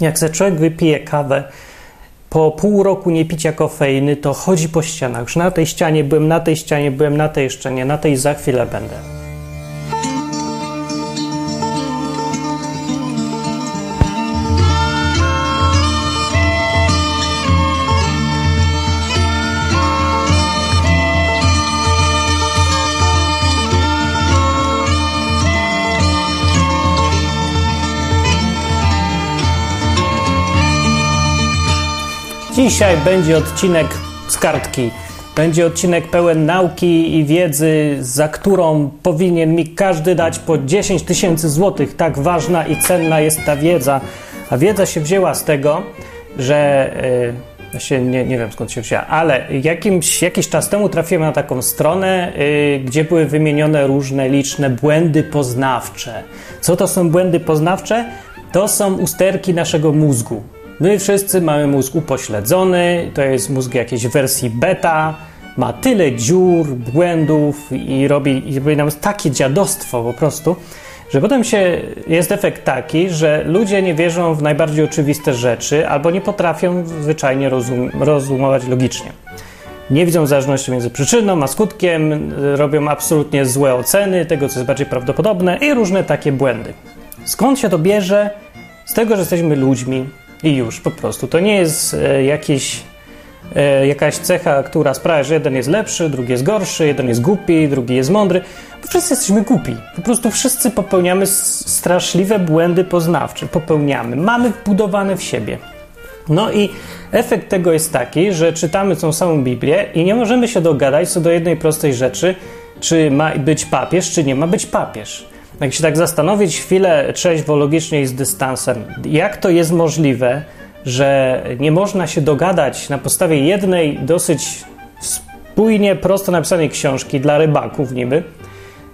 Jak se człowiek wypije kawę, po pół roku nie picia kofeiny, to chodzi po ścianach. Już na tej ścianie byłem, na tej ścianie byłem, na tej jeszcze nie, na tej za chwilę będę. Dzisiaj będzie odcinek z kartki. Będzie odcinek pełen nauki i wiedzy, za którą powinien mi każdy dać po 10 tysięcy złotych. Tak ważna i cenna jest ta wiedza. A wiedza się wzięła z tego, że. Yy, właśnie nie, nie wiem skąd się wzięła, ale jakimś, jakiś czas temu trafiłem na taką stronę, yy, gdzie były wymienione różne liczne błędy poznawcze. Co to są błędy poznawcze? To są usterki naszego mózgu. My wszyscy mamy mózg upośledzony, to jest mózg jakiejś wersji beta, ma tyle dziur, błędów i robi, i robi nam takie dziadostwo po prostu, że potem się jest efekt taki, że ludzie nie wierzą w najbardziej oczywiste rzeczy albo nie potrafią zwyczajnie rozum, rozumować logicznie. Nie widzą zależności między przyczyną a skutkiem, robią absolutnie złe oceny tego, co jest bardziej prawdopodobne i różne takie błędy. Skąd się to bierze? Z tego, że jesteśmy ludźmi, i już po prostu. To nie jest e, e, jakaś cecha, która sprawia, że jeden jest lepszy, drugi jest gorszy, jeden jest głupi, drugi jest mądry. Bo wszyscy jesteśmy głupi. Po prostu wszyscy popełniamy straszliwe błędy poznawcze. Popełniamy. Mamy wbudowane w siebie. No i efekt tego jest taki, że czytamy tą samą Biblię i nie możemy się dogadać co do jednej prostej rzeczy, czy ma być papież, czy nie ma być papież. Jak się tak zastanowić chwilę trzeźwo, logicznie i z dystansem, jak to jest możliwe, że nie można się dogadać na podstawie jednej dosyć spójnie, prosto napisanej książki dla rybaków niby,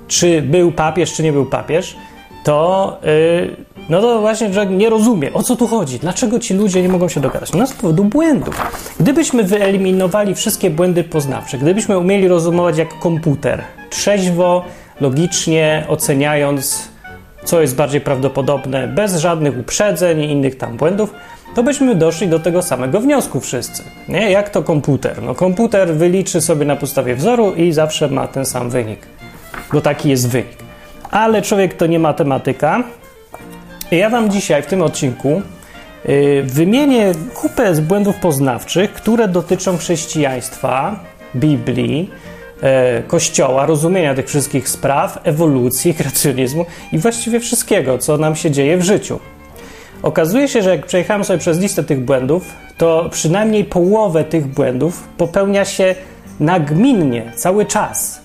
czy był papież, czy nie był papież, to yy, no to właśnie, że nie rozumie, o co tu chodzi, dlaczego ci ludzie nie mogą się dogadać. No z powodu błędów. Gdybyśmy wyeliminowali wszystkie błędy poznawcze, gdybyśmy umieli rozumować jak komputer, trzeźwo, logicznie oceniając, co jest bardziej prawdopodobne, bez żadnych uprzedzeń i innych tam błędów, to byśmy doszli do tego samego wniosku wszyscy. Nie? Jak to komputer? No komputer wyliczy sobie na podstawie wzoru i zawsze ma ten sam wynik, bo taki jest wynik. Ale człowiek to nie matematyka. I ja wam dzisiaj w tym odcinku yy, wymienię kupę z błędów poznawczych, które dotyczą chrześcijaństwa, Biblii, Kościoła, rozumienia tych wszystkich spraw, ewolucji, kreacjonizmu i właściwie wszystkiego, co nam się dzieje w życiu. Okazuje się, że jak przejechałem sobie przez listę tych błędów, to przynajmniej połowę tych błędów popełnia się nagminnie, cały czas.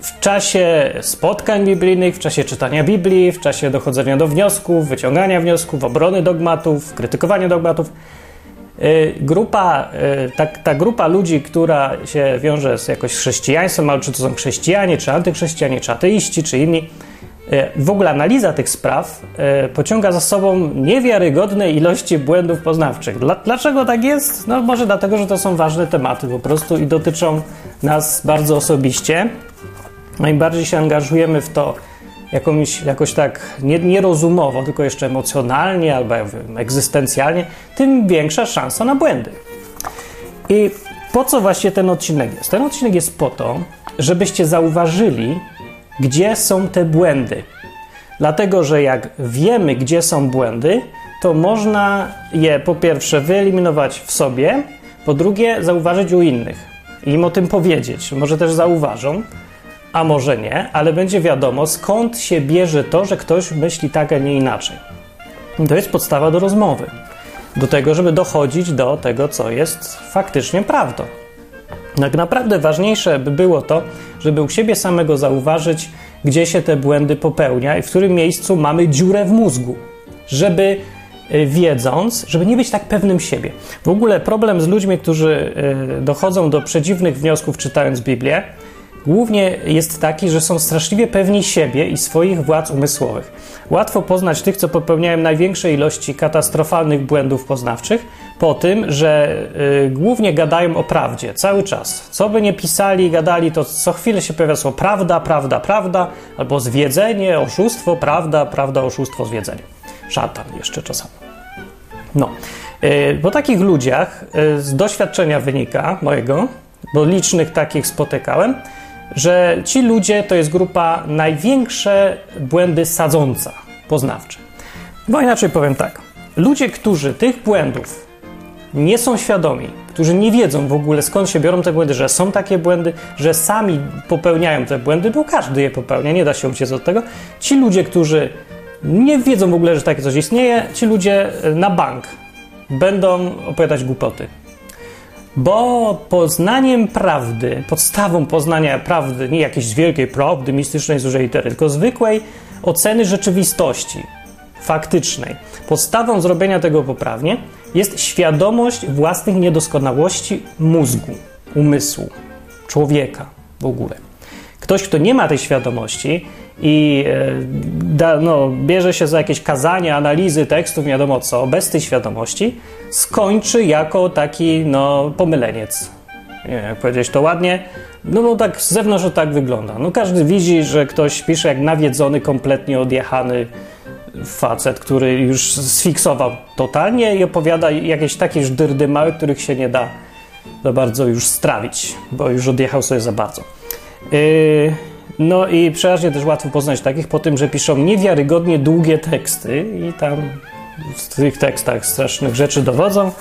W czasie spotkań biblijnych, w czasie czytania Biblii, w czasie dochodzenia do wniosków, wyciągania wniosków, obrony dogmatów, krytykowania dogmatów. Y, grupa, y, ta, ta grupa ludzi, która się wiąże z jakoś chrześcijaństwem, ale czy to są chrześcijanie, czy antychrześcijanie, czy ateiści, czy inni, y, w ogóle analiza tych spraw pociąga za sobą niewiarygodne ilości błędów poznawczych. Dlaczego tak jest? No może dlatego, że to są ważne tematy po prostu i dotyczą nas bardzo osobiście. Najbardziej się angażujemy w to, jakąś, jakoś tak nie, tylko jeszcze emocjonalnie albo egzystencjalnie, tym większa szansa na błędy. I po co właśnie ten odcinek jest? Ten odcinek jest po to, żebyście zauważyli, gdzie są te błędy. Dlatego, że jak wiemy, gdzie są błędy, to można je po pierwsze wyeliminować w sobie, po drugie zauważyć u innych i im o tym powiedzieć. Może też zauważą, a może nie, ale będzie wiadomo, skąd się bierze to, że ktoś myśli tak, a nie inaczej. to jest podstawa do rozmowy, do tego, żeby dochodzić do tego, co jest faktycznie prawdą. Tak naprawdę ważniejsze by było to, żeby u siebie samego zauważyć, gdzie się te błędy popełnia i w którym miejscu mamy dziurę w mózgu, żeby y, wiedząc, żeby nie być tak pewnym siebie. W ogóle problem z ludźmi, którzy y, dochodzą do przedziwnych wniosków czytając Biblię, głównie jest taki, że są straszliwie pewni siebie i swoich władz umysłowych. Łatwo poznać tych, co popełniają największe ilości katastrofalnych błędów poznawczych, po tym, że y, głównie gadają o prawdzie cały czas. Co by nie pisali, gadali, to co chwilę się pojawia słowo prawda, prawda, prawda, albo zwiedzenie, oszustwo, prawda, prawda, oszustwo, zwiedzenie. Szatan jeszcze czasami. No, yy, po takich ludziach yy, z doświadczenia wynika mojego, bo licznych takich spotykałem, że ci ludzie to jest grupa największe błędy sadząca, poznawcze. Bo inaczej powiem tak. Ludzie, którzy tych błędów nie są świadomi, którzy nie wiedzą w ogóle skąd się biorą te błędy, że są takie błędy, że sami popełniają te błędy, bo każdy je popełnia, nie da się uciec od tego. Ci ludzie, którzy nie wiedzą w ogóle, że takie coś istnieje, ci ludzie na bank będą opowiadać głupoty. Bo poznaniem prawdy, podstawą poznania prawdy, nie jakiejś wielkiej prawdy mistycznej z dużej litery, tylko zwykłej oceny rzeczywistości faktycznej, podstawą zrobienia tego poprawnie jest świadomość własnych niedoskonałości mózgu, umysłu, człowieka w ogóle. Ktoś, kto nie ma tej świadomości i e, da, no, bierze się za jakieś kazania, analizy tekstów, wiadomo co, bez tej świadomości, skończy jako taki no, pomyleniec. Nie wiem, jak powiedzieć to ładnie. No bo tak z zewnątrz to tak wygląda. No każdy widzi, że ktoś pisze jak nawiedzony, kompletnie odjechany facet, który już sfiksował totalnie i opowiada jakieś takie już dyrdy małe, których się nie da za bardzo już strawić, bo już odjechał sobie za bardzo. Yy, no i przeważnie też łatwo poznać takich po tym, że piszą niewiarygodnie długie teksty i tam w tych tekstach strasznych rzeczy dowodzą.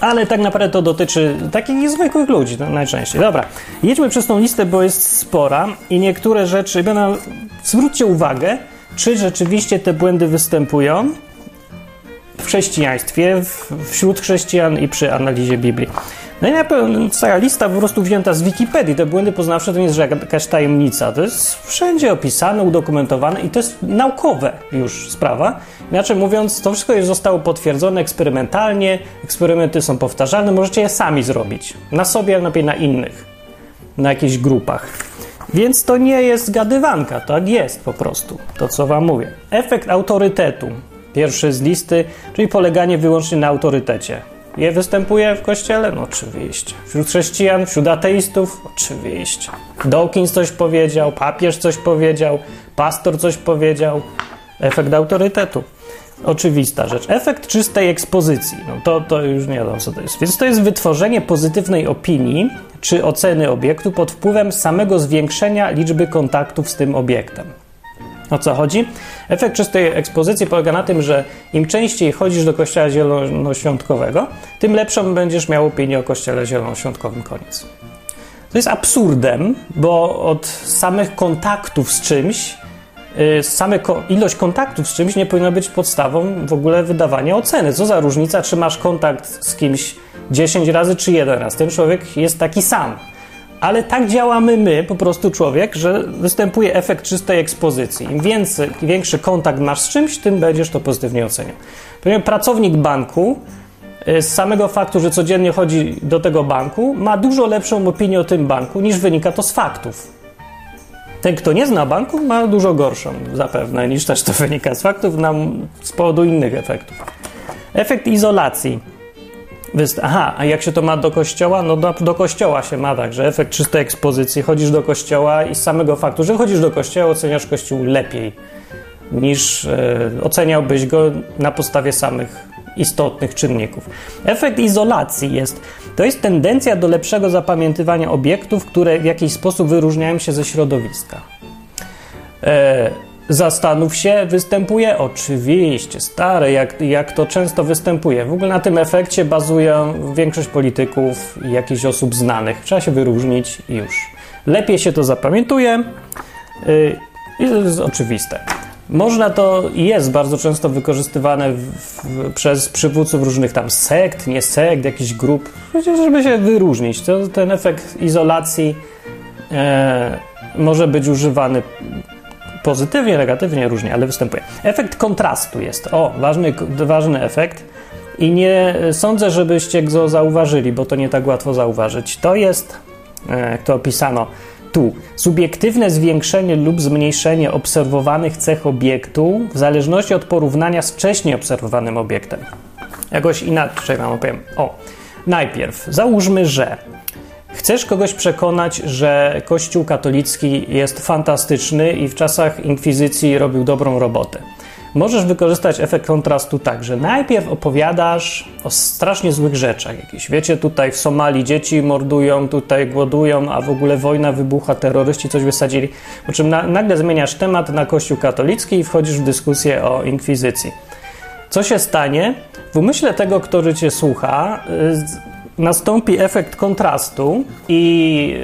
Ale tak naprawdę to dotyczy takich zwykłych ludzi no, najczęściej. Dobra, jedźmy przez tą listę, bo jest spora i niektóre rzeczy, będą, zwróćcie uwagę, czy rzeczywiście te błędy występują w chrześcijaństwie, wśród chrześcijan i przy analizie Biblii. No i cała lista po prostu wzięta z Wikipedii. Te błędy poznawcze to nie jest jakaś tajemnica. To jest wszędzie opisane, udokumentowane i to jest naukowe już sprawa. Inaczej mówiąc, to wszystko już zostało potwierdzone eksperymentalnie. Eksperymenty są powtarzalne. Możecie je sami zrobić. Na sobie, a na innych. Na jakichś grupach. Więc to nie jest gadywanka, tak jest po prostu, to co wam mówię. Efekt autorytetu, pierwszy z listy, czyli poleganie wyłącznie na autorytecie. Je występuje w kościele? No oczywiście. Wśród chrześcijan, wśród ateistów? Oczywiście. Dawkins coś powiedział, papież coś powiedział, pastor coś powiedział. Efekt autorytetu. Oczywista rzecz. Efekt czystej ekspozycji. No to, to już nie wiadomo, co to jest. Więc to jest wytworzenie pozytywnej opinii czy oceny obiektu pod wpływem samego zwiększenia liczby kontaktów z tym obiektem. O co chodzi? Efekt czystej ekspozycji polega na tym, że im częściej chodzisz do kościoła zielonoświątkowego, tym lepszą będziesz miał opinię o kościele zielonoświątkowym koniec. To jest absurdem, bo od samych kontaktów z czymś, y, same ilość kontaktów z czymś nie powinna być podstawą w ogóle wydawania oceny. Co za różnica, czy masz kontakt z kimś 10 razy czy jeden raz. Ten człowiek jest taki sam. Ale tak działamy my, po prostu człowiek, że występuje efekt czystej ekspozycji. Im więcej, większy kontakt masz z czymś, tym będziesz to pozytywnie oceniał. Pracownik banku y, z samego faktu, że codziennie chodzi do tego banku, ma dużo lepszą opinię o tym banku niż wynika to z faktów. Ten, kto nie zna banku, ma dużo gorszą zapewne niż też to wynika z faktów, nam z powodu innych efektów. Efekt izolacji. Aha, a jak się to ma do kościoła? No do, do kościoła się ma tak, że efekt czystej ekspozycji. Chodzisz do kościoła i z samego faktu, że chodzisz do kościoła, oceniasz kościół lepiej niż e, oceniałbyś go na podstawie samych istotnych czynników. Efekt izolacji jest, to jest tendencja do lepszego zapamiętywania obiektów, które w jakiś sposób wyróżniają się ze środowiska. E, Zastanów się, występuje? Oczywiście, stare, jak, jak to często występuje. W ogóle na tym efekcie bazuje większość polityków i jakichś osób znanych. Trzeba się wyróżnić i już. Lepiej się to zapamiętuje yy, i to jest oczywiste. Można to jest bardzo często wykorzystywane w, w, przez przywódców różnych tam sekt, nie sekt, jakichś grup, żeby się wyróżnić. To, ten efekt izolacji e, może być używany Pozytywnie, negatywnie, różnie, ale występuje. Efekt kontrastu jest. O, ważny, ważny efekt. I nie sądzę, żebyście go zauważyli, bo to nie tak łatwo zauważyć. To jest, e, jak to opisano tu, subiektywne zwiększenie lub zmniejszenie obserwowanych cech obiektu w zależności od porównania z wcześniej obserwowanym obiektem. Jakoś inaczej wam opowiem. O, najpierw załóżmy, że Chcesz kogoś przekonać, że Kościół katolicki jest fantastyczny i w czasach inkwizycji robił dobrą robotę. możesz wykorzystać efekt kontrastu tak, że najpierw opowiadasz o strasznie złych rzeczach jakieś. Wiecie, tutaj w Somalii dzieci mordują, tutaj głodują, a w ogóle wojna wybucha, terroryści coś wysadzili. Po czym na, nagle zmieniasz temat na Kościół katolicki i wchodzisz w dyskusję o inkwizycji. Co się stanie? W umyśle tego, który cię słucha, nastąpi efekt kontrastu i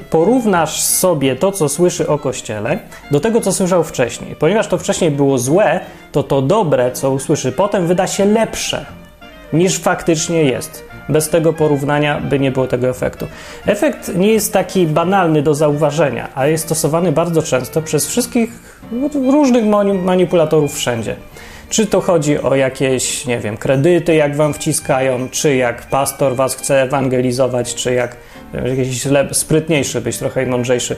y, porównasz sobie to, co słyszy o Kościele, do tego, co słyszał wcześniej. Ponieważ to wcześniej było złe, to to dobre, co usłyszy potem, wyda się lepsze niż faktycznie jest. Bez tego porównania by nie było tego efektu. Efekt nie jest taki banalny do zauważenia, a jest stosowany bardzo często przez wszystkich różnych manipulatorów wszędzie. Czy to chodzi o jakieś, nie wiem, kredyty, jak wam wciskają, czy jak pastor was chce ewangelizować, czy jak jakiś sprytniejszy być, trochę mądrzejszy.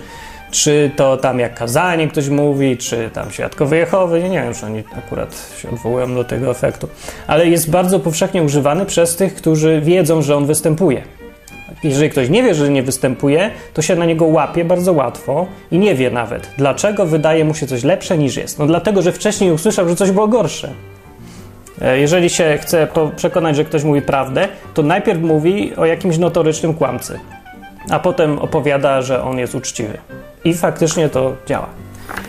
Czy to tam jak kazanie ktoś mówi, czy tam świadkowie Jehowy, nie, nie wiem, czy oni akurat się odwołują do tego efektu. Ale jest bardzo powszechnie używany przez tych, którzy wiedzą, że on występuje. Jeżeli ktoś nie wie, że nie występuje, to się na niego łapie bardzo łatwo i nie wie nawet, dlaczego wydaje mu się coś lepsze niż jest. No dlatego, że wcześniej usłyszał, że coś było gorsze. E, jeżeli się chce przekonać, że ktoś mówi prawdę, to najpierw mówi o jakimś notorycznym kłamcy, a potem opowiada, że on jest uczciwy. I faktycznie to działa.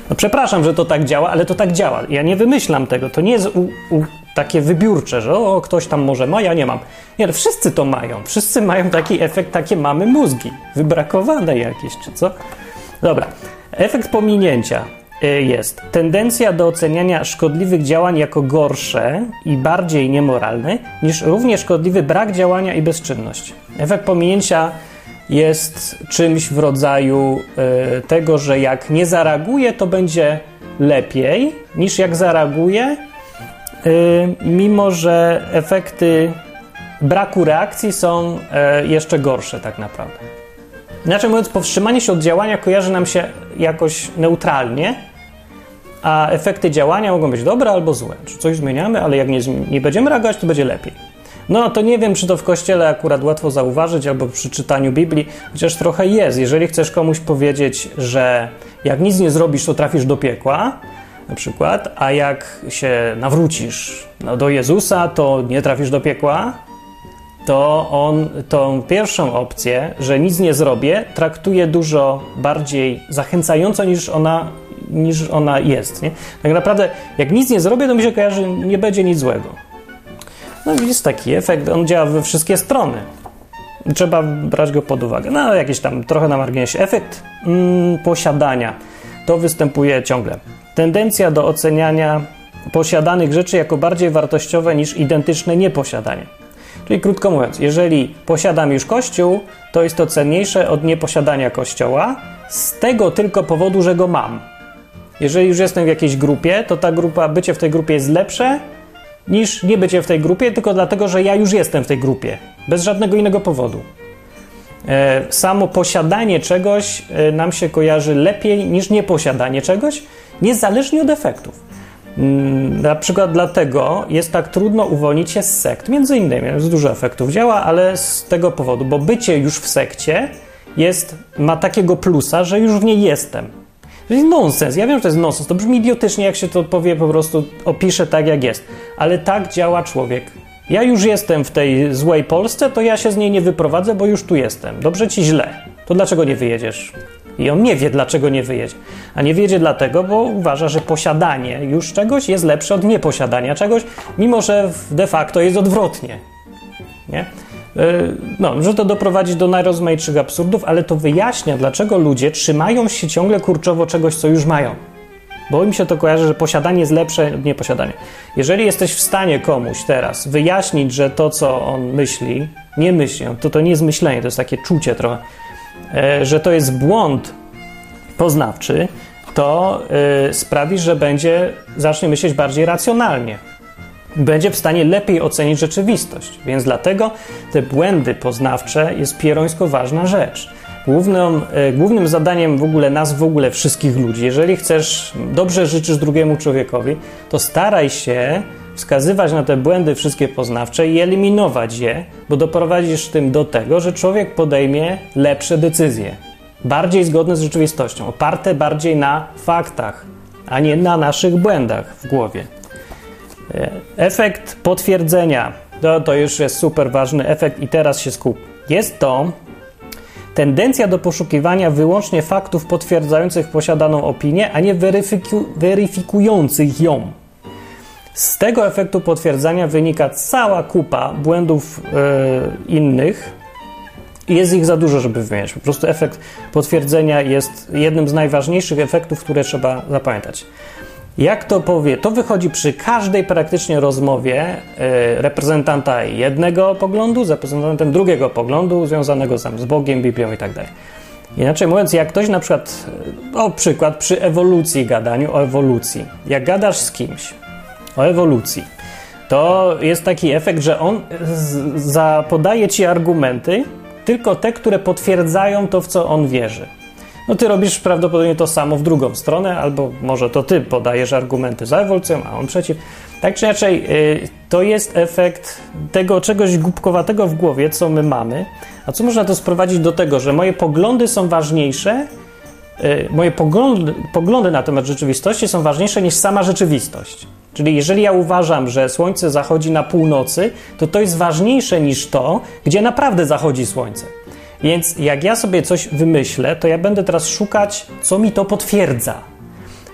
No przepraszam, że to tak działa, ale to tak działa. Ja nie wymyślam tego. To nie jest u, u, takie wybiórcze, że o, ktoś tam może ma, ja nie mam. Nie, wszyscy to mają. Wszyscy mają taki efekt, takie mamy mózgi. Wybrakowane jakieś, czy co? Dobra. Efekt pominięcia y, jest tendencja do oceniania szkodliwych działań jako gorsze i bardziej niemoralne niż równie szkodliwy brak działania i bezczynność. Efekt pominięcia jest czymś w rodzaju y, tego, że jak nie zareaguje, to będzie lepiej niż jak zareaguje, mimo że efekty braku reakcji są y, jeszcze gorsze tak naprawdę. Inaczej mówiąc, powstrzymanie się od działania kojarzy nam się jakoś neutralnie, a efekty działania mogą być dobre albo złe. Czy coś zmieniamy, ale jak nie, nie będziemy reagować, to będzie lepiej. No to nie wiem, czy to w kościele akurat łatwo zauważyć, albo przy czytaniu Biblii, chociaż trochę jest. Jeżeli chcesz komuś powiedzieć, że jak nic nie zrobisz, to trafisz do piekła, na przykład, a jak się nawrócisz no, do Jezusa, to nie trafisz do piekła, to on tą pierwszą opcję, że nic nie zrobię, traktuje dużo bardziej zachęcająco niż ona, niż ona jest. Nie? Tak naprawdę, jak nic nie zrobię, to mi się kojarzy, nie będzie nic złego. No jest taki efekt, on działa we wszystkie strony. Trzeba brać go pod uwagę. No, jakiś tam trochę na marginesie. Efekt mm, posiadania. To występuje ciągle. Tendencja do oceniania posiadanych rzeczy jako bardziej wartościowe niż identyczne nieposiadanie. Czyli krótko mówiąc, jeżeli posiadam już kościół, to jest to cenniejsze od nieposiadania kościoła z tego tylko powodu, że go mam. Jeżeli już jestem w jakiejś grupie, to ta grupa, bycie w tej grupie jest lepsze niż nie bycie w tej grupie, tylko dlatego, że ja już jestem w tej grupie, bez żadnego innego powodu. E, samo posiadanie czegoś e, nam się kojarzy lepiej niż nieposiadanie czegoś, niezależnie od efektów. Mm, na przykład dlatego jest tak trudno uwolnić się z sekt. Między innymi, jest dużo efektów działa, ale z tego powodu, bo bycie już w sekcie jest, ma takiego plusa, że już w niej jestem. To jest nonsens. Ja wiem, że to jest nonsens. To brzmi idiotycznie, jak się to powie, po prostu opisze tak, jak jest. Ale tak działa człowiek. Ja już jestem w tej złej Polsce, to ja się z niej nie wyprowadzę, bo już tu jestem. Dobrze ci źle. To dlaczego nie wyjedziesz? I on nie wie, dlaczego nie wyjedzie. A nie wyjedzie dlatego, bo uważa, że posiadanie już czegoś jest lepsze od nieposiadania czegoś, mimo że de facto jest odwrotnie. Nie? E, no, że to doprowadzi do najrozmaitszych absurdów, ale to wyjaśnia, dlaczego ludzie trzymają się ciągle kurczowo czegoś, co już mają. Bo im się to kojarzy, że posiadanie jest lepsze od nieposiadania. Jeżeli jesteś w stanie komuś teraz wyjaśnić, że to, co on myśli, nie myśli, to to nie jest myślenie, to jest takie czucie trochę, że to jest błąd poznawczy, to e, sprawi, że będzie, zacznie myśleć bardziej racjonalnie będzie w stanie lepiej ocenić rzeczywistość. Więc dlatego te błędy poznawcze jest pierońsko ważna rzecz. Głównym, e, głównym zadaniem w ogóle nas, w ogóle wszystkich ludzi, jeżeli chcesz, dobrze życzysz drugiemu człowiekowi, to staraj się wskazywać na te błędy wszystkie poznawcze i eliminować je, bo doprowadzisz tym do tego, że człowiek podejmie lepsze decyzje, bardziej zgodne z rzeczywistością, oparte bardziej na faktach, a nie na naszych błędach w głowie. E, efekt potwierdzenia to, to już jest super ważny efekt i teraz się skup. Jest to tendencja do poszukiwania wyłącznie faktów potwierdzających posiadaną opinię, a nie weryfiku weryfikujących ją. Z tego efektu potwierdzenia wynika cała kupa błędów yy, innych. Jest ich za dużo, żeby wymieniać. Po prostu efekt potwierdzenia jest jednym z najważniejszych efektów, które trzeba zapamiętać. Jak to powie? To wychodzi przy każdej praktycznie rozmowie yy, reprezentanta jednego poglądu z reprezentantem drugiego poglądu, związanego z Bogiem, Biblią i tak dalej. Inaczej mówiąc, jak ktoś na przykład, o przykład przy ewolucji gadaniu, o ewolucji, jak gadasz z kimś, o ewolucji, to jest taki efekt, że on podaje ci argumenty, tylko te, które potwierdzają to, w co on wierzy. No ty robisz prawdopodobnie to samo w drugą stronę, albo może to ty podajesz argumenty za ewolucją, a on przeciw. Tak czy inaczej, y, to jest efekt tego czegoś głupkowatego w głowie, co my mamy, a co można to sprowadzić do tego, że moje poglądy są ważniejsze, y, moje poglądy, poglądy na temat rzeczywistości są ważniejsze niż sama rzeczywistość. Czyli jeżeli ja uważam, że słońce zachodzi na północy, to to jest ważniejsze niż to, gdzie naprawdę zachodzi słońce. Więc jak ja sobie coś wymyślę, to ja będę teraz szukać, co mi to potwierdza.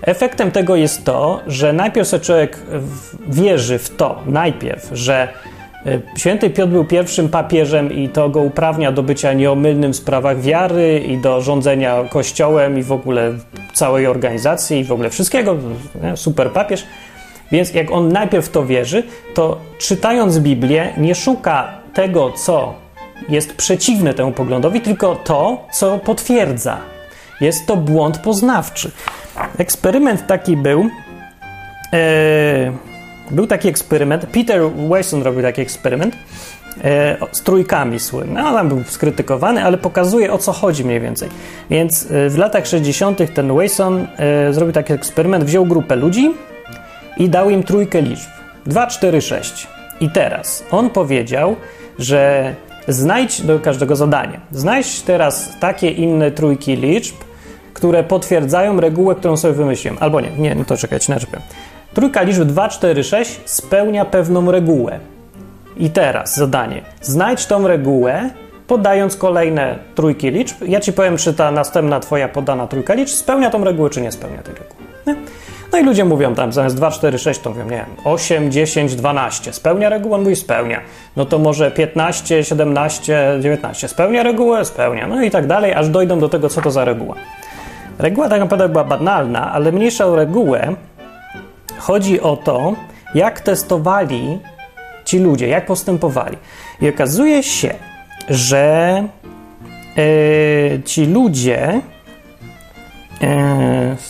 Efektem tego jest to, że najpierw sobie człowiek wierzy w to, najpierw, że e, Święty Piotr był pierwszym papieżem i to go uprawnia do bycia nieomylnym w sprawach wiary i do rządzenia kościołem i w ogóle całej organizacji i w ogóle wszystkiego. Super papież. Więc jak on najpierw to wierzy, to czytając Biblię nie szuka tego, co jest przeciwne temu poglądowi, tylko to, co potwierdza. Jest to błąd poznawczy. Eksperyment taki był. E, był taki eksperyment. Peter Wilson robił taki eksperyment e, z trójkami słynny. No, tam był skrytykowany, ale pokazuje o co chodzi mniej więcej. Więc e, w latach 60. ten Wilson e, zrobił taki eksperyment. Wziął grupę ludzi i dał im trójkę liczb: 2, 4, 6. I teraz on powiedział, że znajdź do każdego zadania. Znajdź teraz takie inne trójki liczb, które potwierdzają regułę, którą sobie wymyśliłem. Albo nie, nie, no to czekać, inaczej powiem. Trójka liczb 2, 4, 6 spełnia pewną regułę. I teraz zadanie. Znajdź tą regułę, podając kolejne trójki liczb. Ja ci powiem, czy ta następna twoja podana trójka liczb spełnia tą regułę, czy nie spełnia tej reguły. Nie? No i ludzie mówią tam, zamiast 2, 4, 6, to mówią, nie wiem, 8, 10, 12. Spełnia regułę? Mówi, spełnia. No to może 15, 17, 19. Spełnia regułę? Spełnia. No i tak dalej, aż dojdą do tego, co to za reguła. Reguła tak naprawdę była banalna, ale mniejsza o regułę chodzi o to, jak testowali ci ludzie, jak postępowali. I okazuje się, że yy, ci ludzie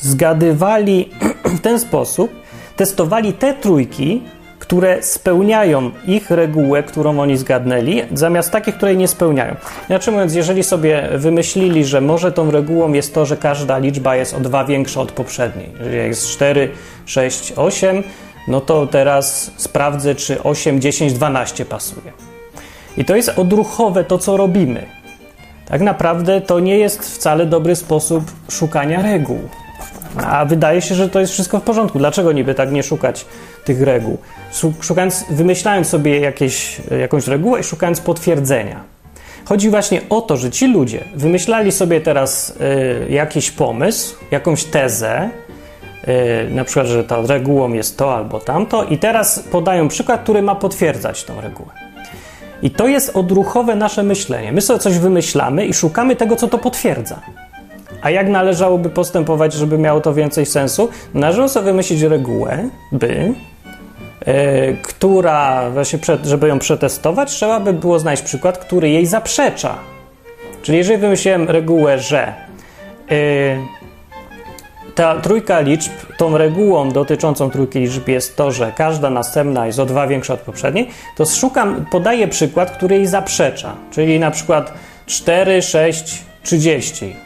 zgadywali w ten sposób, testowali te trójki, które spełniają ich regułę, którą oni zgadnęli, zamiast takich, które nie spełniają. Znaczy mówiąc, jeżeli sobie wymyślili, że może tą regułą jest to, że każda liczba jest o dwa większa od poprzedniej, że jest 4, 6, 8, no to teraz sprawdzę, czy 8, 10, 12 pasuje. I to jest odruchowe to, co robimy. Tak naprawdę to nie jest wcale dobry sposób szukania reguł. A wydaje się, że to jest wszystko w porządku. Dlaczego niby tak nie szukać tych reguł? Szukając, wymyślając sobie jakieś, jakąś regułę i szukając potwierdzenia. Chodzi właśnie o to, że ci ludzie wymyślali sobie teraz y, jakiś pomysł, jakąś tezę, y, na przykład, że ta regułą jest to albo tamto, i teraz podają przykład, który ma potwierdzać tą regułę. I to jest odruchowe nasze myślenie. My sobie coś wymyślamy i szukamy tego, co to potwierdza. A jak należałoby postępować, żeby miało to więcej sensu? Należało sobie wymyślić regułę, by, yy, która, właśnie, żeby ją przetestować, trzeba by było znaleźć przykład, który jej zaprzecza. Czyli jeżeli wymyśliłem regułę, że yy, ta trójka liczb, tą regułą dotyczącą trójki liczb jest to, że każda następna jest o dwa większa od poprzedniej, to szukam, podaję przykład, który jej zaprzecza. Czyli na przykład 4, 6, 30.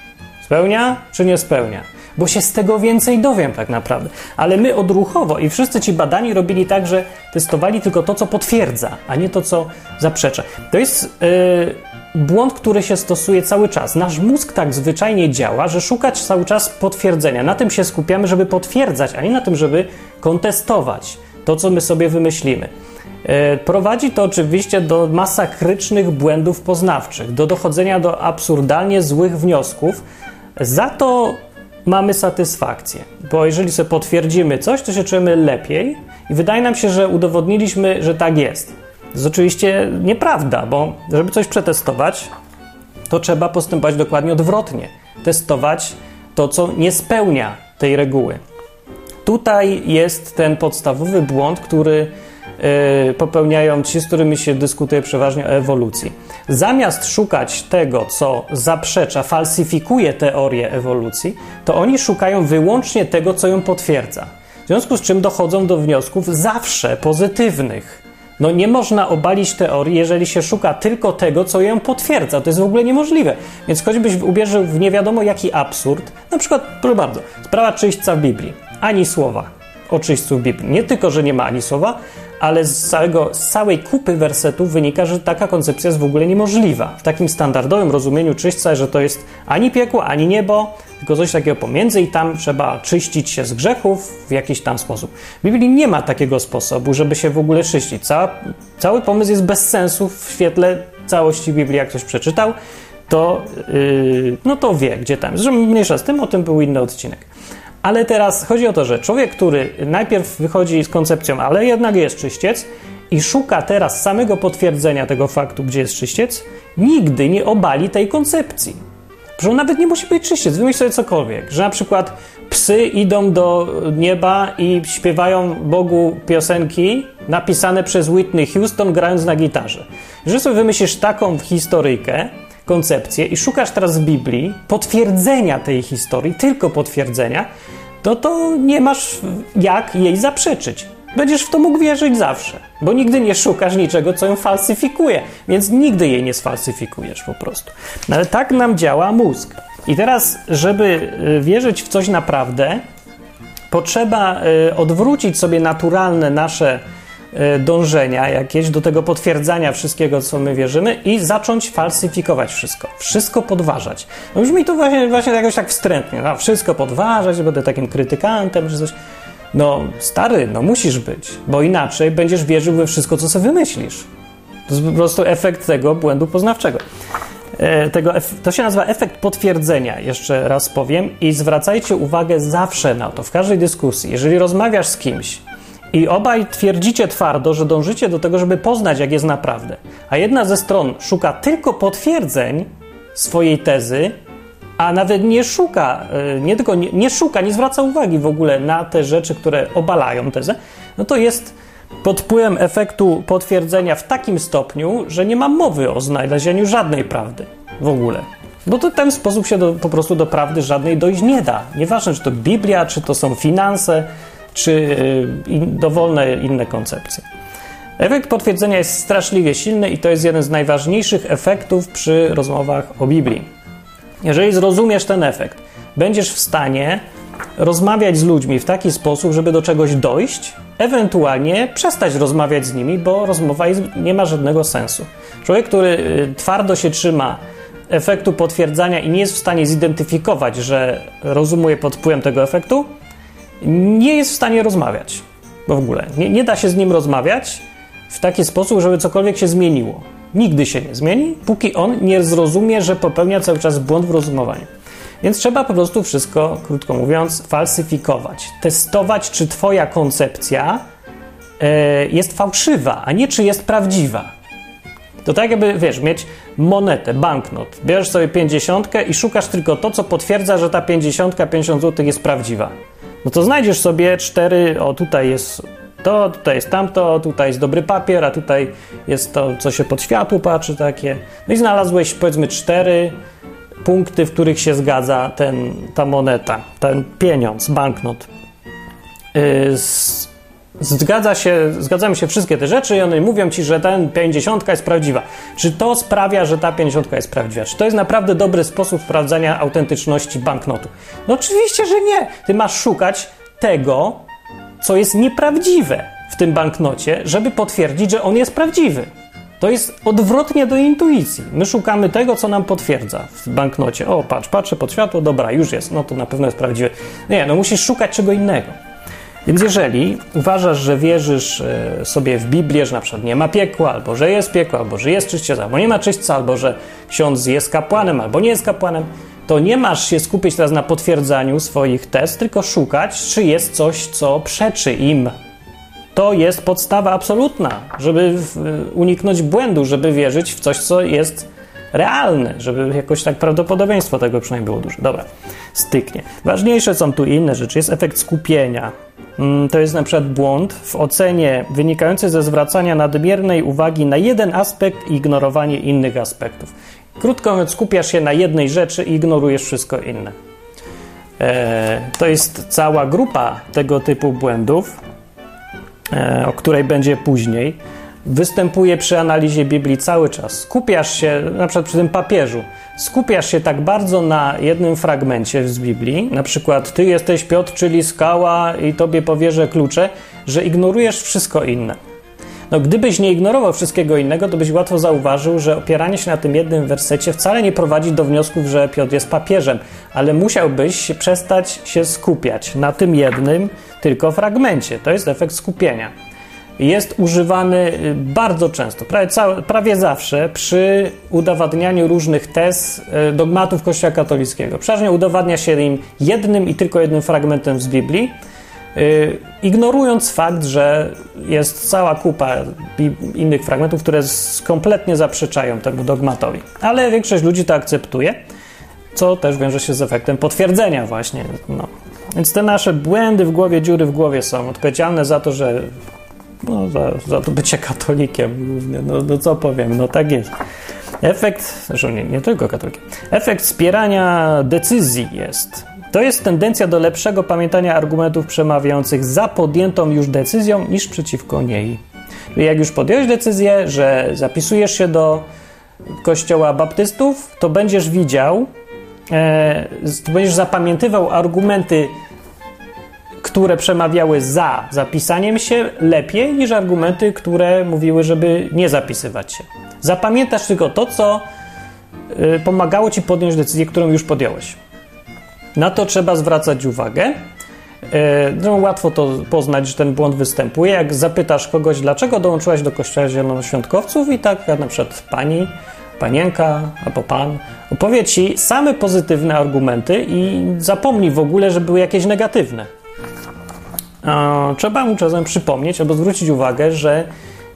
Spełnia czy nie spełnia? Bo się z tego więcej dowiem tak naprawdę. Ale my odruchowo i wszyscy ci badani robili tak, że testowali tylko to, co potwierdza, a nie to, co zaprzecza. To jest. Yy, błąd, który się stosuje cały czas. Nasz mózg tak zwyczajnie działa, że szukać cały czas potwierdzenia. Na tym się skupiamy, żeby potwierdzać, a nie na tym, żeby kontestować to, co my sobie wymyślimy. E, prowadzi to oczywiście do masakrycznych błędów poznawczych, do dochodzenia do absurdalnie złych wniosków. Za to mamy satysfakcję, bo jeżeli sobie potwierdzimy coś, to się czujemy lepiej i wydaje nam się, że udowodniliśmy, że tak jest. To jest oczywiście nieprawda, bo żeby coś przetestować, to trzeba postępować dokładnie odwrotnie. Testować to, co nie spełnia tej reguły. Tutaj jest ten podstawowy błąd, który yy, popełniają ci, z którymi się dyskutuje przeważnie o ewolucji. Zamiast szukać tego, co zaprzecza, falsyfikuje teorię ewolucji, to oni szukają wyłącznie tego, co ją potwierdza. W związku z czym dochodzą do wniosków zawsze pozytywnych. No nie można obalić teorii, jeżeli się szuka tylko tego, co ją potwierdza. To jest w ogóle niemożliwe. Więc choćbyś ubierzył w nie wiadomo jaki absurd, na przykład, proszę bardzo, sprawa czyśćca w Biblii. Ani słowa o czyśćcu w Biblii. Nie tylko, że nie ma ani słowa, ale z, całego, z całej kupy wersetów wynika, że taka koncepcja jest w ogóle niemożliwa. W takim standardowym rozumieniu czyśćca, że to jest ani piekło, ani niebo, tylko coś takiego pomiędzy i tam trzeba czyścić się z grzechów w jakiś tam sposób. W Biblii nie ma takiego sposobu, żeby się w ogóle czyścić. Cała, cały pomysł jest bez sensu w świetle całości Biblii, jak ktoś przeczytał, to, yy, no to wie, gdzie tam. Zresztą mniejsza z tym, o tym był inny odcinek. Ale teraz chodzi o to, że człowiek, który najpierw wychodzi z koncepcją, ale jednak jest czyściec i szuka teraz samego potwierdzenia tego faktu, gdzie jest czyściec, nigdy nie obali tej koncepcji. Że on nawet nie musi być czyściec, wymyśl sobie cokolwiek. Że na przykład psy idą do nieba i śpiewają Bogu piosenki napisane przez Whitney Houston grając na gitarze. Jeżeli sobie wymyślisz taką historyjkę, koncepcję i szukasz teraz w Biblii potwierdzenia tej historii, tylko potwierdzenia, to to nie masz jak jej zaprzeczyć. Będziesz w to mógł wierzyć zawsze, bo nigdy nie szukasz niczego, co ją falsyfikuje, więc nigdy jej nie sfalsyfikujesz po prostu. No ale tak nam działa mózg. I teraz, żeby y, wierzyć w coś naprawdę, potrzeba y, odwrócić sobie naturalne nasze dążenia jakieś do tego potwierdzania wszystkiego, co my wierzymy i zacząć falsyfikować wszystko. Wszystko podważać. No brzmi to właśnie, właśnie jakoś tak wstrętnie. No, wszystko podważać, będę takim krytykantem, czy coś. No, stary, no musisz być, bo inaczej będziesz wierzył we wszystko, co sobie wymyślisz. To jest po prostu efekt tego błędu poznawczego. E, tego, to się nazywa efekt potwierdzenia, jeszcze raz powiem, i zwracajcie uwagę zawsze na to, w każdej dyskusji. Jeżeli rozmawiasz z kimś i obaj twierdzicie twardo, że dążycie do tego, żeby poznać, jak jest naprawdę, a jedna ze stron szuka tylko potwierdzeń swojej tezy, a nawet nie szuka, e, nie tylko nie, nie, szuka, nie zwraca uwagi w ogóle na te rzeczy, które obalają tezę, no to jest pod wpływem efektu potwierdzenia w takim stopniu, że nie ma mowy o znalezieniu żadnej prawdy w ogóle. Bo to w ten sposób się do, po prostu do prawdy żadnej dojść nie da. Nieważne, czy to Biblia, czy to są finanse, czy in, dowolne inne koncepcje. Efekt potwierdzenia jest straszliwie silny i to jest jeden z najważniejszych efektów przy rozmowach o Biblii. Jeżeli zrozumiesz ten efekt, będziesz w stanie rozmawiać z ludźmi w taki sposób, żeby do czegoś dojść, ewentualnie przestać rozmawiać z nimi, bo rozmowa nie ma żadnego sensu. Człowiek, który y, twardo się trzyma efektu potwierdzania i nie jest w stanie zidentyfikować, że rozumuje pod wpływem tego efektu, nie jest w stanie rozmawiać. Bo w ogóle nie, nie da się z nim rozmawiać w taki sposób, żeby cokolwiek się zmieniło nigdy się nie zmieni, póki on nie zrozumie, że popełnia cały czas błąd w rozumowaniu. Więc trzeba po prostu wszystko, krótko mówiąc, falsyfikować. Testować, czy Twoja koncepcja e, jest fałszywa, a nie czy jest prawdziwa. To tak jakby, wiesz, mieć monetę, banknot. Bierzesz sobie 50 i szukasz tylko to, co potwierdza, że ta 50, 50 zł jest prawdziwa. No to znajdziesz sobie cztery, o tutaj jest to, tutaj jest tamto, tutaj jest dobry papier, a tutaj jest to, co się pod światło patrzy, takie. No i znalazłeś powiedzmy cztery punkty, w których się zgadza ten, ta moneta, ten pieniądz, banknot. Yy, zgadza się, zgadzamy się wszystkie te rzeczy i one mówią ci, że ten 50 jest prawdziwa. Czy to sprawia, że ta 50 jest prawdziwa? Czy to jest naprawdę dobry sposób sprawdzania autentyczności banknotu? No oczywiście, że nie. Ty masz szukać tego, co jest nieprawdziwe w tym banknocie, żeby potwierdzić, że on jest prawdziwy. To jest odwrotnie do intuicji. My szukamy tego, co nam potwierdza w banknocie. O, patrz, patrzę pod światło, dobra, już jest, no to na pewno jest prawdziwe. Nie, no musisz szukać czego innego. Więc jeżeli uważasz, że wierzysz e, sobie w Biblię, że na przykład nie ma piekła, albo że jest piekło, albo że jest czyśćca, albo nie ma czyśćca, albo że ksiądz jest kapłanem, albo nie jest kapłanem, to nie masz się skupić teraz na potwierdzaniu swoich tez, tylko szukać, czy jest coś, co przeczy im. To jest podstawa absolutna, żeby uniknąć błędu, żeby wierzyć w coś, co jest realne, żeby jakoś tak prawdopodobieństwo tego przynajmniej było duże. Dobra, styknie. Ważniejsze są tu inne rzeczy. Jest efekt skupienia. Mm, to jest na przykład błąd w ocenie wynikający ze zwracania nadmiernej uwagi na jeden aspekt i ignorowanie innych aspektów. Krótko mówiąc, skupiasz się na jednej rzeczy i ignorujesz wszystko inne. E, to jest cała grupa tego typu błędów, e, o której będzie później. Występuje przy analizie Biblii cały czas. Skupiasz się, na przykład przy tym papieżu, skupiasz się tak bardzo na jednym fragmencie z Biblii, na przykład ty jesteś Piotr, czyli skała i tobie powierzę klucze, że ignorujesz wszystko inne. No, gdybyś nie ignorował wszystkiego innego, to byś łatwo zauważył, że opieranie się na tym jednym wersecie wcale nie prowadzi do wniosków, że Piotr jest papieżem, ale musiałbyś przestać się skupiać na tym jednym tylko fragmencie. To jest efekt skupienia. Jest używany y, bardzo często, prawie, prawie zawsze przy udowadnianiu różnych tez y, dogmatów Kościoła katolickiego. Przeważnie udowadnia się im jednym i tylko jednym fragmentem z Biblii Y, ignorując fakt, że jest cała kupa innych fragmentów, które kompletnie zaprzeczają temu dogmatowi. Ale większość ludzi to akceptuje, co też wiąże się z efektem potwierdzenia właśnie. No. Więc te nasze błędy w głowie, dziury w głowie są odpowiedzialne za to, że no, za, za to bycie katolikiem No, no co powiem, no tak jest. Efekt, zresztą nie, nie tylko katolikiem, efekt wspierania decyzji jest to jest tendencja do lepszego pamiętania argumentów przemawiających za podjętą już decyzją niż przeciwko niej. Jak już podjąłeś decyzję, że zapisujesz się do kościoła baptystów, to będziesz widział, e, to będziesz zapamiętywał argumenty, które przemawiały za zapisaniem się lepiej niż argumenty, które mówiły, żeby nie zapisywać się. Zapamiętasz tylko to, co e, pomagało ci podjąć decyzję, którą już podjąłeś. Na to trzeba zwracać uwagę. E, no, łatwo to poznać, że ten błąd występuje. Jak zapytasz kogoś, dlaczego dołączyłaś do kościoła zielonoświątkowców, i tak na przykład pani, panienka albo pan opowie ci same pozytywne argumenty i zapomnij w ogóle, że były jakieś negatywne. Trzeba mu czasem przypomnieć albo zwrócić uwagę, że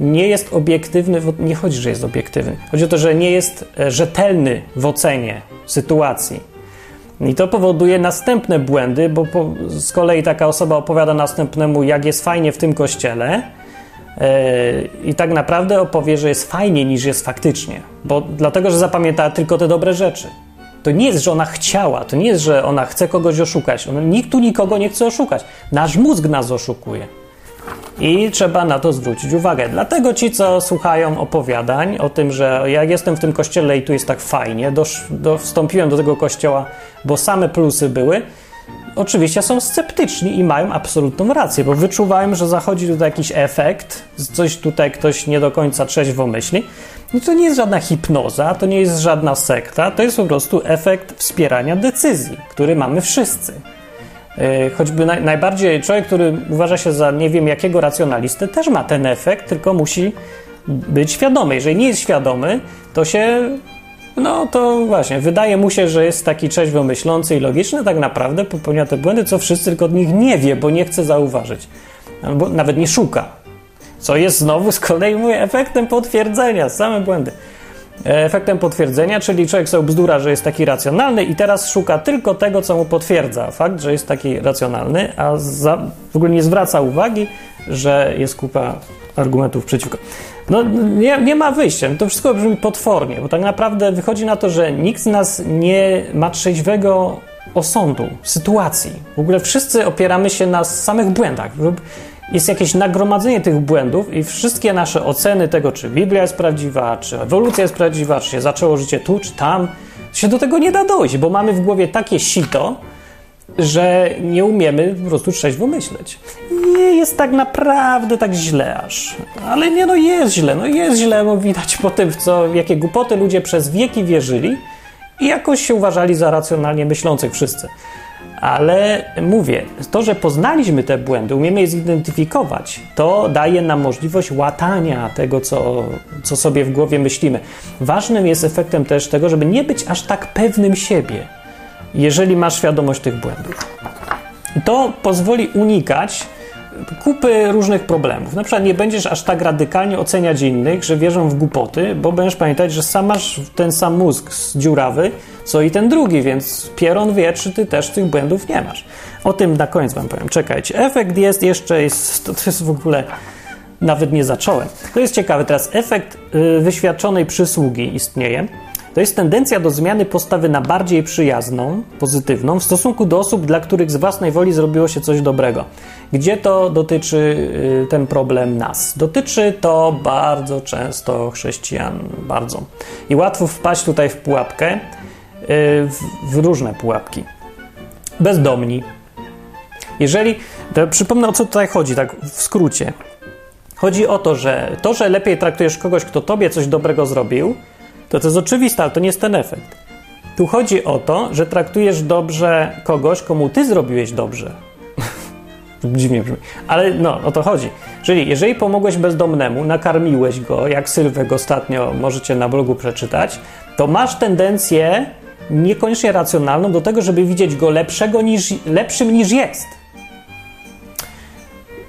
nie jest obiektywny, nie chodzi, że jest obiektywny. Chodzi o to, że nie jest e, rzetelny w ocenie sytuacji i to powoduje następne błędy, bo po, z kolei taka osoba opowiada następnemu, jak jest fajnie w tym kościele, yy, i tak naprawdę opowie, że jest fajniej niż jest faktycznie, bo dlatego, że zapamiętała tylko te dobre rzeczy. To nie jest, że ona chciała, to nie jest, że ona chce kogoś oszukać. nikt tu nikogo nie chce oszukać. Nasz mózg nas oszukuje. I trzeba na to zwrócić uwagę. Dlatego ci, co słuchają opowiadań o tym, że jak jestem w tym kościele i tu jest tak fajnie, dosz, do, wstąpiłem do tego kościoła, bo same plusy były, oczywiście są sceptyczni i mają absolutną rację, bo wyczuwałem, że zachodzi tutaj jakiś efekt, coś tutaj ktoś nie do końca trzeźwo myśli. No to nie jest żadna hipnoza, to nie jest żadna sekta, to jest po prostu efekt wspierania decyzji, który mamy wszyscy. E, choćby naj, najbardziej człowiek, który uważa się za nie wiem jakiego racjonalistę, też ma ten efekt, tylko musi być świadomy. Jeżeli nie jest świadomy, to się, no to właśnie, wydaje mu się, że jest taki trzeźwo myślący i logiczny, tak naprawdę popełnia te błędy, co wszyscy tylko od nich nie wie, bo nie chce zauważyć. Albo nawet nie szuka. Co jest znowu z kolei mówię, efektem potwierdzenia, same błędy. E, efektem potwierdzenia, czyli człowiek sobie bzdura, że jest taki racjonalny i teraz szuka tylko tego, co mu potwierdza fakt, że jest taki racjonalny, a za, w ogóle nie zwraca uwagi, że jest kupa argumentów przeciwko. No, nie, nie ma wyjścia. To wszystko brzmi potwornie, bo tak naprawdę wychodzi na to, że nikt z nas nie ma trzeźwego osądu sytuacji. W ogóle wszyscy opieramy się na samych błędach jest jakieś nagromadzenie tych błędów i wszystkie nasze oceny tego, czy Biblia jest prawdziwa, czy ewolucja jest prawdziwa, czy się zaczęło życie tu, czy tam, się do tego nie da dojść, bo mamy w głowie takie sito, że nie umiemy po prostu trzeźwo myśleć. Nie jest tak naprawdę tak źle aż. Ale nie, no jest źle, no jest źle, bo widać po tym, w co, jakie głupoty ludzie przez wieki wierzyli i jakoś się uważali za racjonalnie myślących wszyscy. Ale mówię, to, że poznaliśmy te błędy, umiemy je zidentyfikować, to daje nam możliwość łatania tego, co, co sobie w głowie myślimy. Ważnym jest efektem też tego, żeby nie być aż tak pewnym siebie, jeżeli masz świadomość tych błędów. To pozwoli unikać kupy różnych problemów. Na przykład nie będziesz aż tak radykalnie oceniać innych, że wierzą w głupoty, bo będziesz pamiętać, że sam masz ten sam mózg dziurawy, co i ten drugi, więc Pieron wie, czy ty też tych błędów nie masz. O tym na koniec wam powiem. Czekajcie. Efekt jest jeszcze, jest, to jest w ogóle, nawet nie zacząłem. To jest ciekawe. Teraz efekt y, wyświadczonej przysługi istnieje. To jest tendencja do zmiany postawy na bardziej przyjazną, pozytywną w stosunku do osób, dla których z własnej woli zrobiło się coś dobrego. Gdzie to dotyczy y, ten problem nas? Dotyczy to bardzo często chrześcijan, bardzo. I łatwo wpaść tutaj w pułapkę, y, w, różne pułapki. Bezdomni. Jeżeli, przypomnę o co tutaj chodzi, tak w skrócie. Chodzi o to, że to, że lepiej traktujesz kogoś, kto tobie coś dobrego zrobił, to to jest oczywiste, ale to nie jest ten efekt. Tu chodzi o to, że traktujesz dobrze kogoś, komu ty zrobiłeś dobrze. Dziwnie brzmi. Ale no, o to chodzi. Czyli jeżeli pomogłeś bezdomnemu, nakarmiłeś go, jak Sylwek ostatnio możecie na blogu przeczytać, to masz tendencję niekoniecznie racjonalną do tego, żeby widzieć go lepszego niż, lepszym niż jest.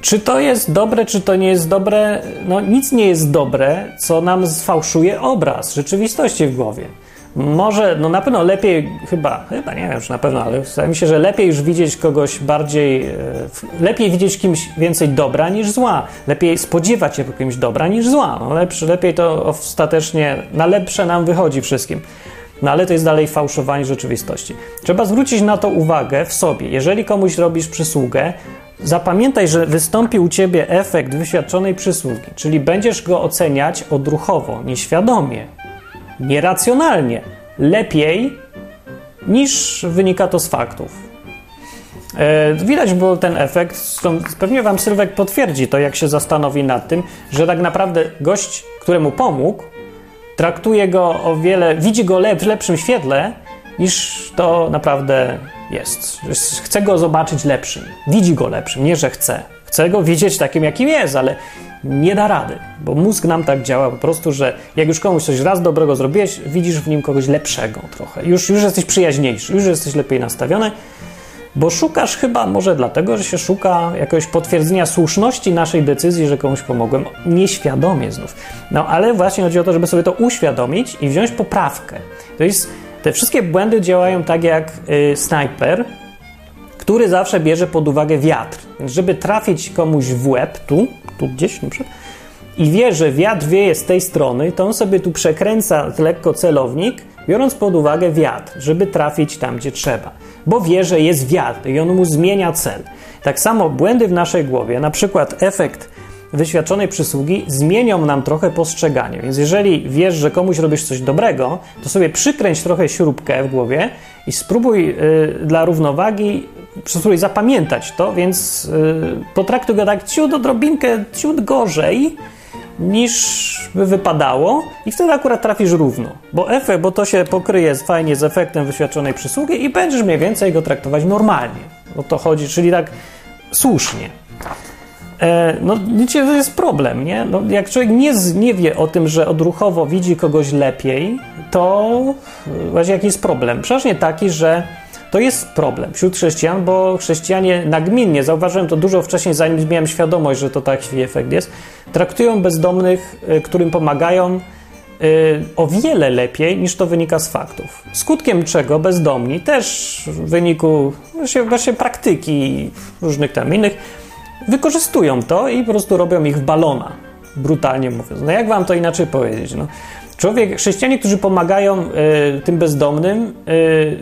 Czy to jest dobre, czy to nie jest dobre? No nic nie jest dobre, co nam sfałszuje obraz rzeczywistości w głowie. Może, no na pewno lepiej, chyba, chyba nie wiem, czy na pewno, ale wydaje mi się, że lepiej już widzieć kogoś bardziej, e, lepiej widzieć kimś więcej dobra niż zła. Lepiej spodziewać się po kimś dobra niż zła. No lepszy, lepiej to ostatecznie, na lepsze nam wychodzi wszystkim. No ale to jest dalej fałszowanie rzeczywistości. Trzeba zwrócić na to uwagę w sobie. Jeżeli komuś robisz przysługę, Zapamiętaj, że wystąpi u ciebie efekt wyświadczonej przysługi, czyli będziesz go oceniać odruchowo, nieświadomie, nieracjonalnie, lepiej niż wynika to z faktów. E, widać było ten efekt, pewnie wam Sylwek potwierdzi to, jak się zastanowi nad tym, że tak naprawdę gość, któremu pomógł, traktuje go o wiele, widzi go w lepszym świetle niż to naprawdę jest. Chce go zobaczyć lepszym. Widzi go lepszym, nie że chce. Chce go widzieć takim, jakim jest, ale nie da rady, bo mózg nam tak działa po prostu, że jak już komuś coś raz dobrego zrobiłeś, widzisz w nim kogoś lepszego trochę. Już, już jesteś przyjaźniejszy, już jesteś lepiej nastawiony, bo szukasz chyba może dlatego, że się szuka jakiegoś potwierdzenia słuszności naszej decyzji, że komuś pomogłem, nieświadomie znów. No ale właśnie chodzi o to, żeby sobie to uświadomić i wziąć poprawkę. To jest te wszystkie błędy działają tak jak y, snajper, który zawsze bierze pod uwagę wiatr. Więc żeby trafić komuś w łeb, tu, tu gdzieś na i wie, że wiatr wieje z tej strony, to on sobie tu przekręca lekko celownik, biorąc pod uwagę wiatr, żeby trafić tam, gdzie trzeba. Bo wie, że jest wiatr i on mu zmienia cel. Tak samo błędy w naszej głowie, na przykład efekt wyświadczonej przysługi zmienią nam trochę postrzeganie. Więc jeżeli wiesz, że komuś robisz coś dobrego, to sobie przykręć trochę śrubkę w głowie i spróbuj y, dla równowagi, spróbuj zapamiętać to, więc y, potraktuj go tak ciut odrobinkę, ciut gorzej niż by wypadało i wtedy akurat trafisz równo. Bo efekt, bo to się pokryje fajnie z efektem wyświadczonej przysługi i będziesz mniej więcej go traktować normalnie. O to chodzi, czyli tak słusznie. E, no, wiecie, to jest problem, nie? No, jak człowiek nie, nie wie o tym, że odruchowo widzi kogoś lepiej, to właśnie jaki jest problem? Przeważnie taki, że to jest problem wśród chrześcijan, bo chrześcijanie nagminnie, zauważyłem to dużo wcześniej, zanim miałem świadomość, że to taki efekt jest, traktują bezdomnych, e, którym pomagają, e, o wiele lepiej niż to wynika z faktów. Skutkiem czego bezdomni też w wyniku właśnie praktyki różnych tam innych wykorzystują to i po prostu robią ich w balona, brutalnie mówiąc. No jak wam to inaczej powiedzieć? No, człowiek, chrześcijanie, którzy pomagają y, tym bezdomnym, y,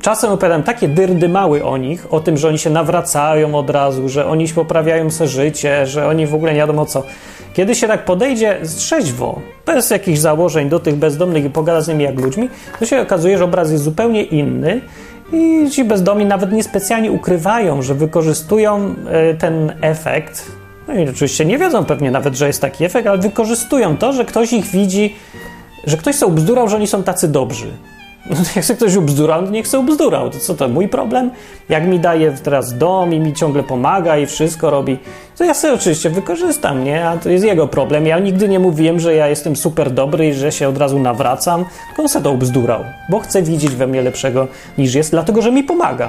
czasem opowiadam takie dyrdy mały o nich, o tym, że oni się nawracają od razu, że oni poprawiają sobie życie, że oni w ogóle nie wiadomo co. Kiedy się tak podejdzie trzeźwo, bez jakichś założeń do tych bezdomnych i pogada z nimi jak ludźmi, to się okazuje, że obraz jest zupełnie inny I ci bezdomni nawet niespecjalnie ukrywają, że wykorzystują e, ten efekt. No i oczywiście nie wiedzą pewnie nawet, że jest taki efekt, ale wykorzystują to, że ktoś ich widzi, że ktoś sobie ubzdurał, że oni są tacy dobrzy. Jak sobie ktoś ubzdurał, to niech sobie ubzdurał. To co to, mój problem? Jak mi daje teraz dom i mi ciągle pomaga i wszystko robi, to ja sobie oczywiście wykorzystam, nie? A to jest jego problem. Ja nigdy nie mówiłem, że ja jestem super dobry i że się od razu nawracam, tylko on sobie to ubzdurał, bo chce widzieć we mnie lepszego niż jest, dlatego że mi pomaga.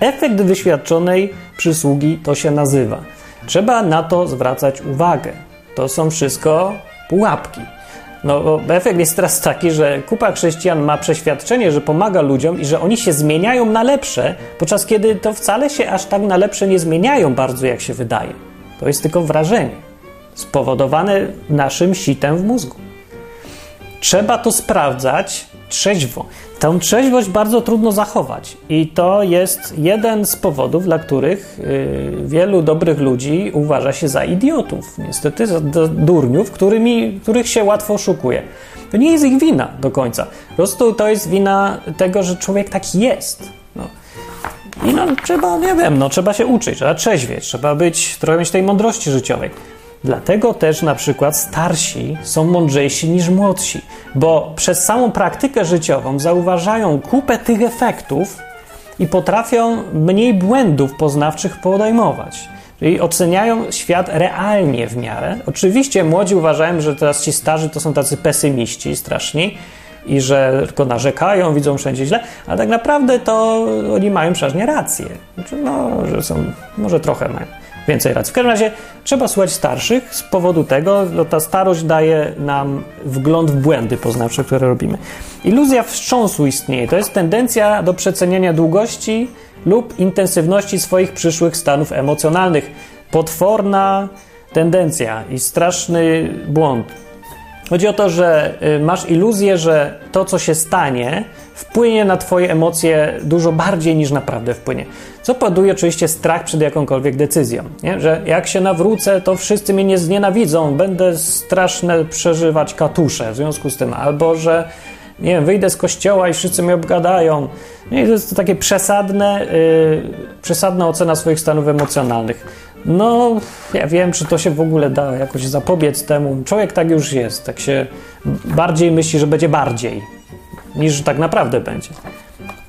Efekt wyświadczonej przysługi to się nazywa. Trzeba na to zwracać uwagę. To są wszystko pułapki. No, bo efekt jest teraz taki, że kupa chrześcijan ma przeświadczenie, że pomaga ludziom i że oni się zmieniają na lepsze, podczas kiedy to wcale się aż tak na lepsze nie zmieniają bardzo, jak się wydaje. To jest tylko wrażenie, spowodowane naszym sitem w mózgu. Trzeba to sprawdzać trzeźwo. Tę trzeźwość bardzo trudno zachować, i to jest jeden z powodów, dla których yy, wielu dobrych ludzi uważa się za idiotów, niestety za durniów, którymi, których się łatwo oszukuje. To nie jest ich wina do końca. Po prostu to jest wina tego, że człowiek taki jest. No. I no, trzeba, nie wiem, no, trzeba się uczyć, trzeba trzeźwieć, trzeba być, trochę mieć tej mądrości życiowej. Dlatego też na przykład starsi są mądrzejsi niż młodsi, bo przez samą praktykę życiową zauważają kupę tych efektów i potrafią mniej błędów poznawczych podejmować. Czyli oceniają świat realnie w miarę. Oczywiście młodzi uważają, że teraz ci starzy to są tacy pesymiści straszni i że tylko narzekają, widzą wszędzie źle, ale tak naprawdę to oni mają przeważnie rację. Znaczy, no, że są, może trochę mają więcej racji. W każdym razie trzeba słuchać starszych z powodu tego, że ta starość daje nam wgląd w błędy poznawcze, które robimy. Iluzja wstrząsu istnieje. To jest tendencja do przeceniania długości lub intensywności swoich przyszłych stanów emocjonalnych. Potworna tendencja i straszny błąd. Chodzi o to, że y, masz iluzję, że to, co się stanie, wpłynie na Twoje emocje dużo bardziej niż naprawdę wpłynie. Co powoduje oczywiście strach przed jakąkolwiek decyzją. Nie? Że jak się nawrócę, to wszyscy mnie nie znienawidzą, będę straszne przeżywać katusze w związku z tym, albo że nie wiem, wyjdę z kościoła i wszyscy mnie obgadają. Nie, to jest to takie przesadne, yy, przesadna ocena swoich stanów emocjonalnych. No, ja wiem, czy to się w ogóle da jakoś zapobiec temu. Człowiek tak już jest, tak się bardziej myśli, że będzie bardziej, niż tak naprawdę będzie.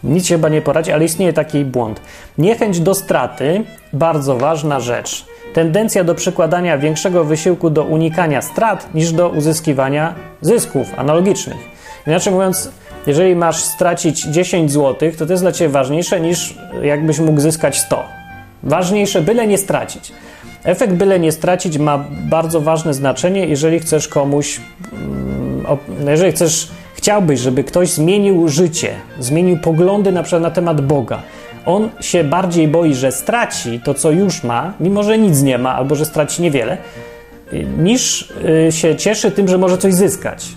Nic się chyba nie poradzi, ale istnieje taki błąd. Niechęć do straty, bardzo ważna rzecz. Tendencja do przykładania większego wysiłku do unikania strat niż do uzyskiwania zysków analogicznych. Inaczej mówiąc, jeżeli masz stracić 10 zł, to to jest dla ciebie ważniejsze niż jakbyś mógł zyskać 100. Ważniejsze, byle nie stracić. Efekt byle nie stracić ma bardzo ważne znaczenie, jeżeli chcesz komuś, mm, jeżeli chcesz, chciałbyś, żeby ktoś zmienił życie, zmienił poglądy na przykład na temat Boga. On się bardziej boi, że straci to, co już ma, mimo że nic nie ma, albo że straci niewiele, niż y, się cieszy tym, że może coś zyskać.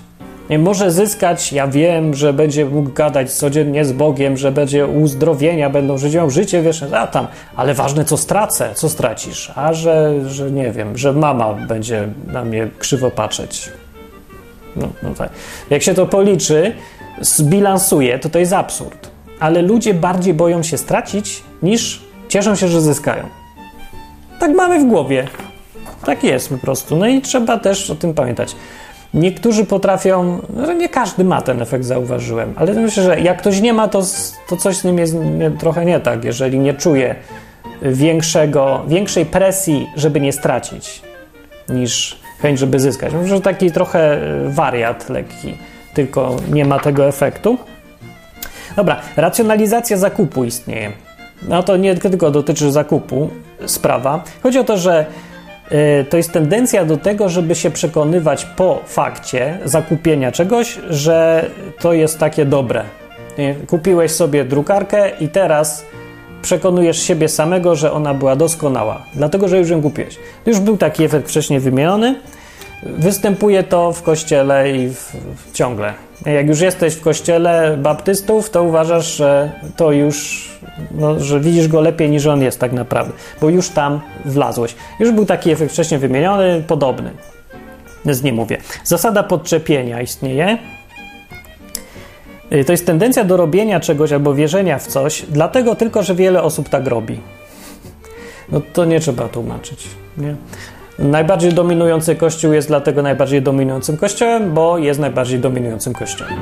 Może zyskać, ja wiem, że będzie mógł gadać codziennie z Bogiem, że będzie uzdrowienia, będą żyć, miał życie wieczne, a tam, ale ważne, co stracę, co stracisz, a że, że nie wiem, że mama będzie na mnie krzywo patrzeć. No, no tak. Jak się to policzy, zbilansuje, to to jest absurd. Ale ludzie bardziej boją się stracić, niż cieszą się, że zyskają. Tak mamy w głowie. Tak jest po prostu. No i trzeba też o tym pamiętać. Niektórzy potrafią, no nie każdy ma ten efekt, zauważyłem, ale myślę, że jak ktoś nie ma, to, to coś z nim jest nie, trochę nie tak, jeżeli nie czuje większego, większej presji, żeby nie stracić, niż chęć, żeby zyskać. Myślę, że taki trochę wariat lekki, tylko nie ma tego efektu. Dobra, racjonalizacja zakupu istnieje. No to nie tylko dotyczy zakupu sprawa. Chodzi o to, że E, to jest tendencja do tego, żeby się przekonywać po fakcie zakupienia czegoś, że to jest takie dobre. Kupiłeś sobie drukarkę i teraz przekonujesz siebie samego, że ona była doskonała, dlatego że już ją kupiłeś. Już był taki efekt wcześniej wymieniony. Występuje to w kościele i w, w ciągle. Jak już jesteś w kościele baptystów, to uważasz, że to już, no, że widzisz go lepiej niż on jest tak naprawdę, bo już tam wlazłeś. Już był taki efekt wcześniej wymieniony, podobny. Więc nie mówię. Zasada podczepienia istnieje. Y, to jest tendencja do robienia czegoś albo wierzenia w coś, dlatego tylko, że wiele osób tak robi. No to nie trzeba tłumaczyć. Nie? Najbardziej dominujący kościół jest dlatego najbardziej dominującym kościołem, bo jest najbardziej dominującym kościołem.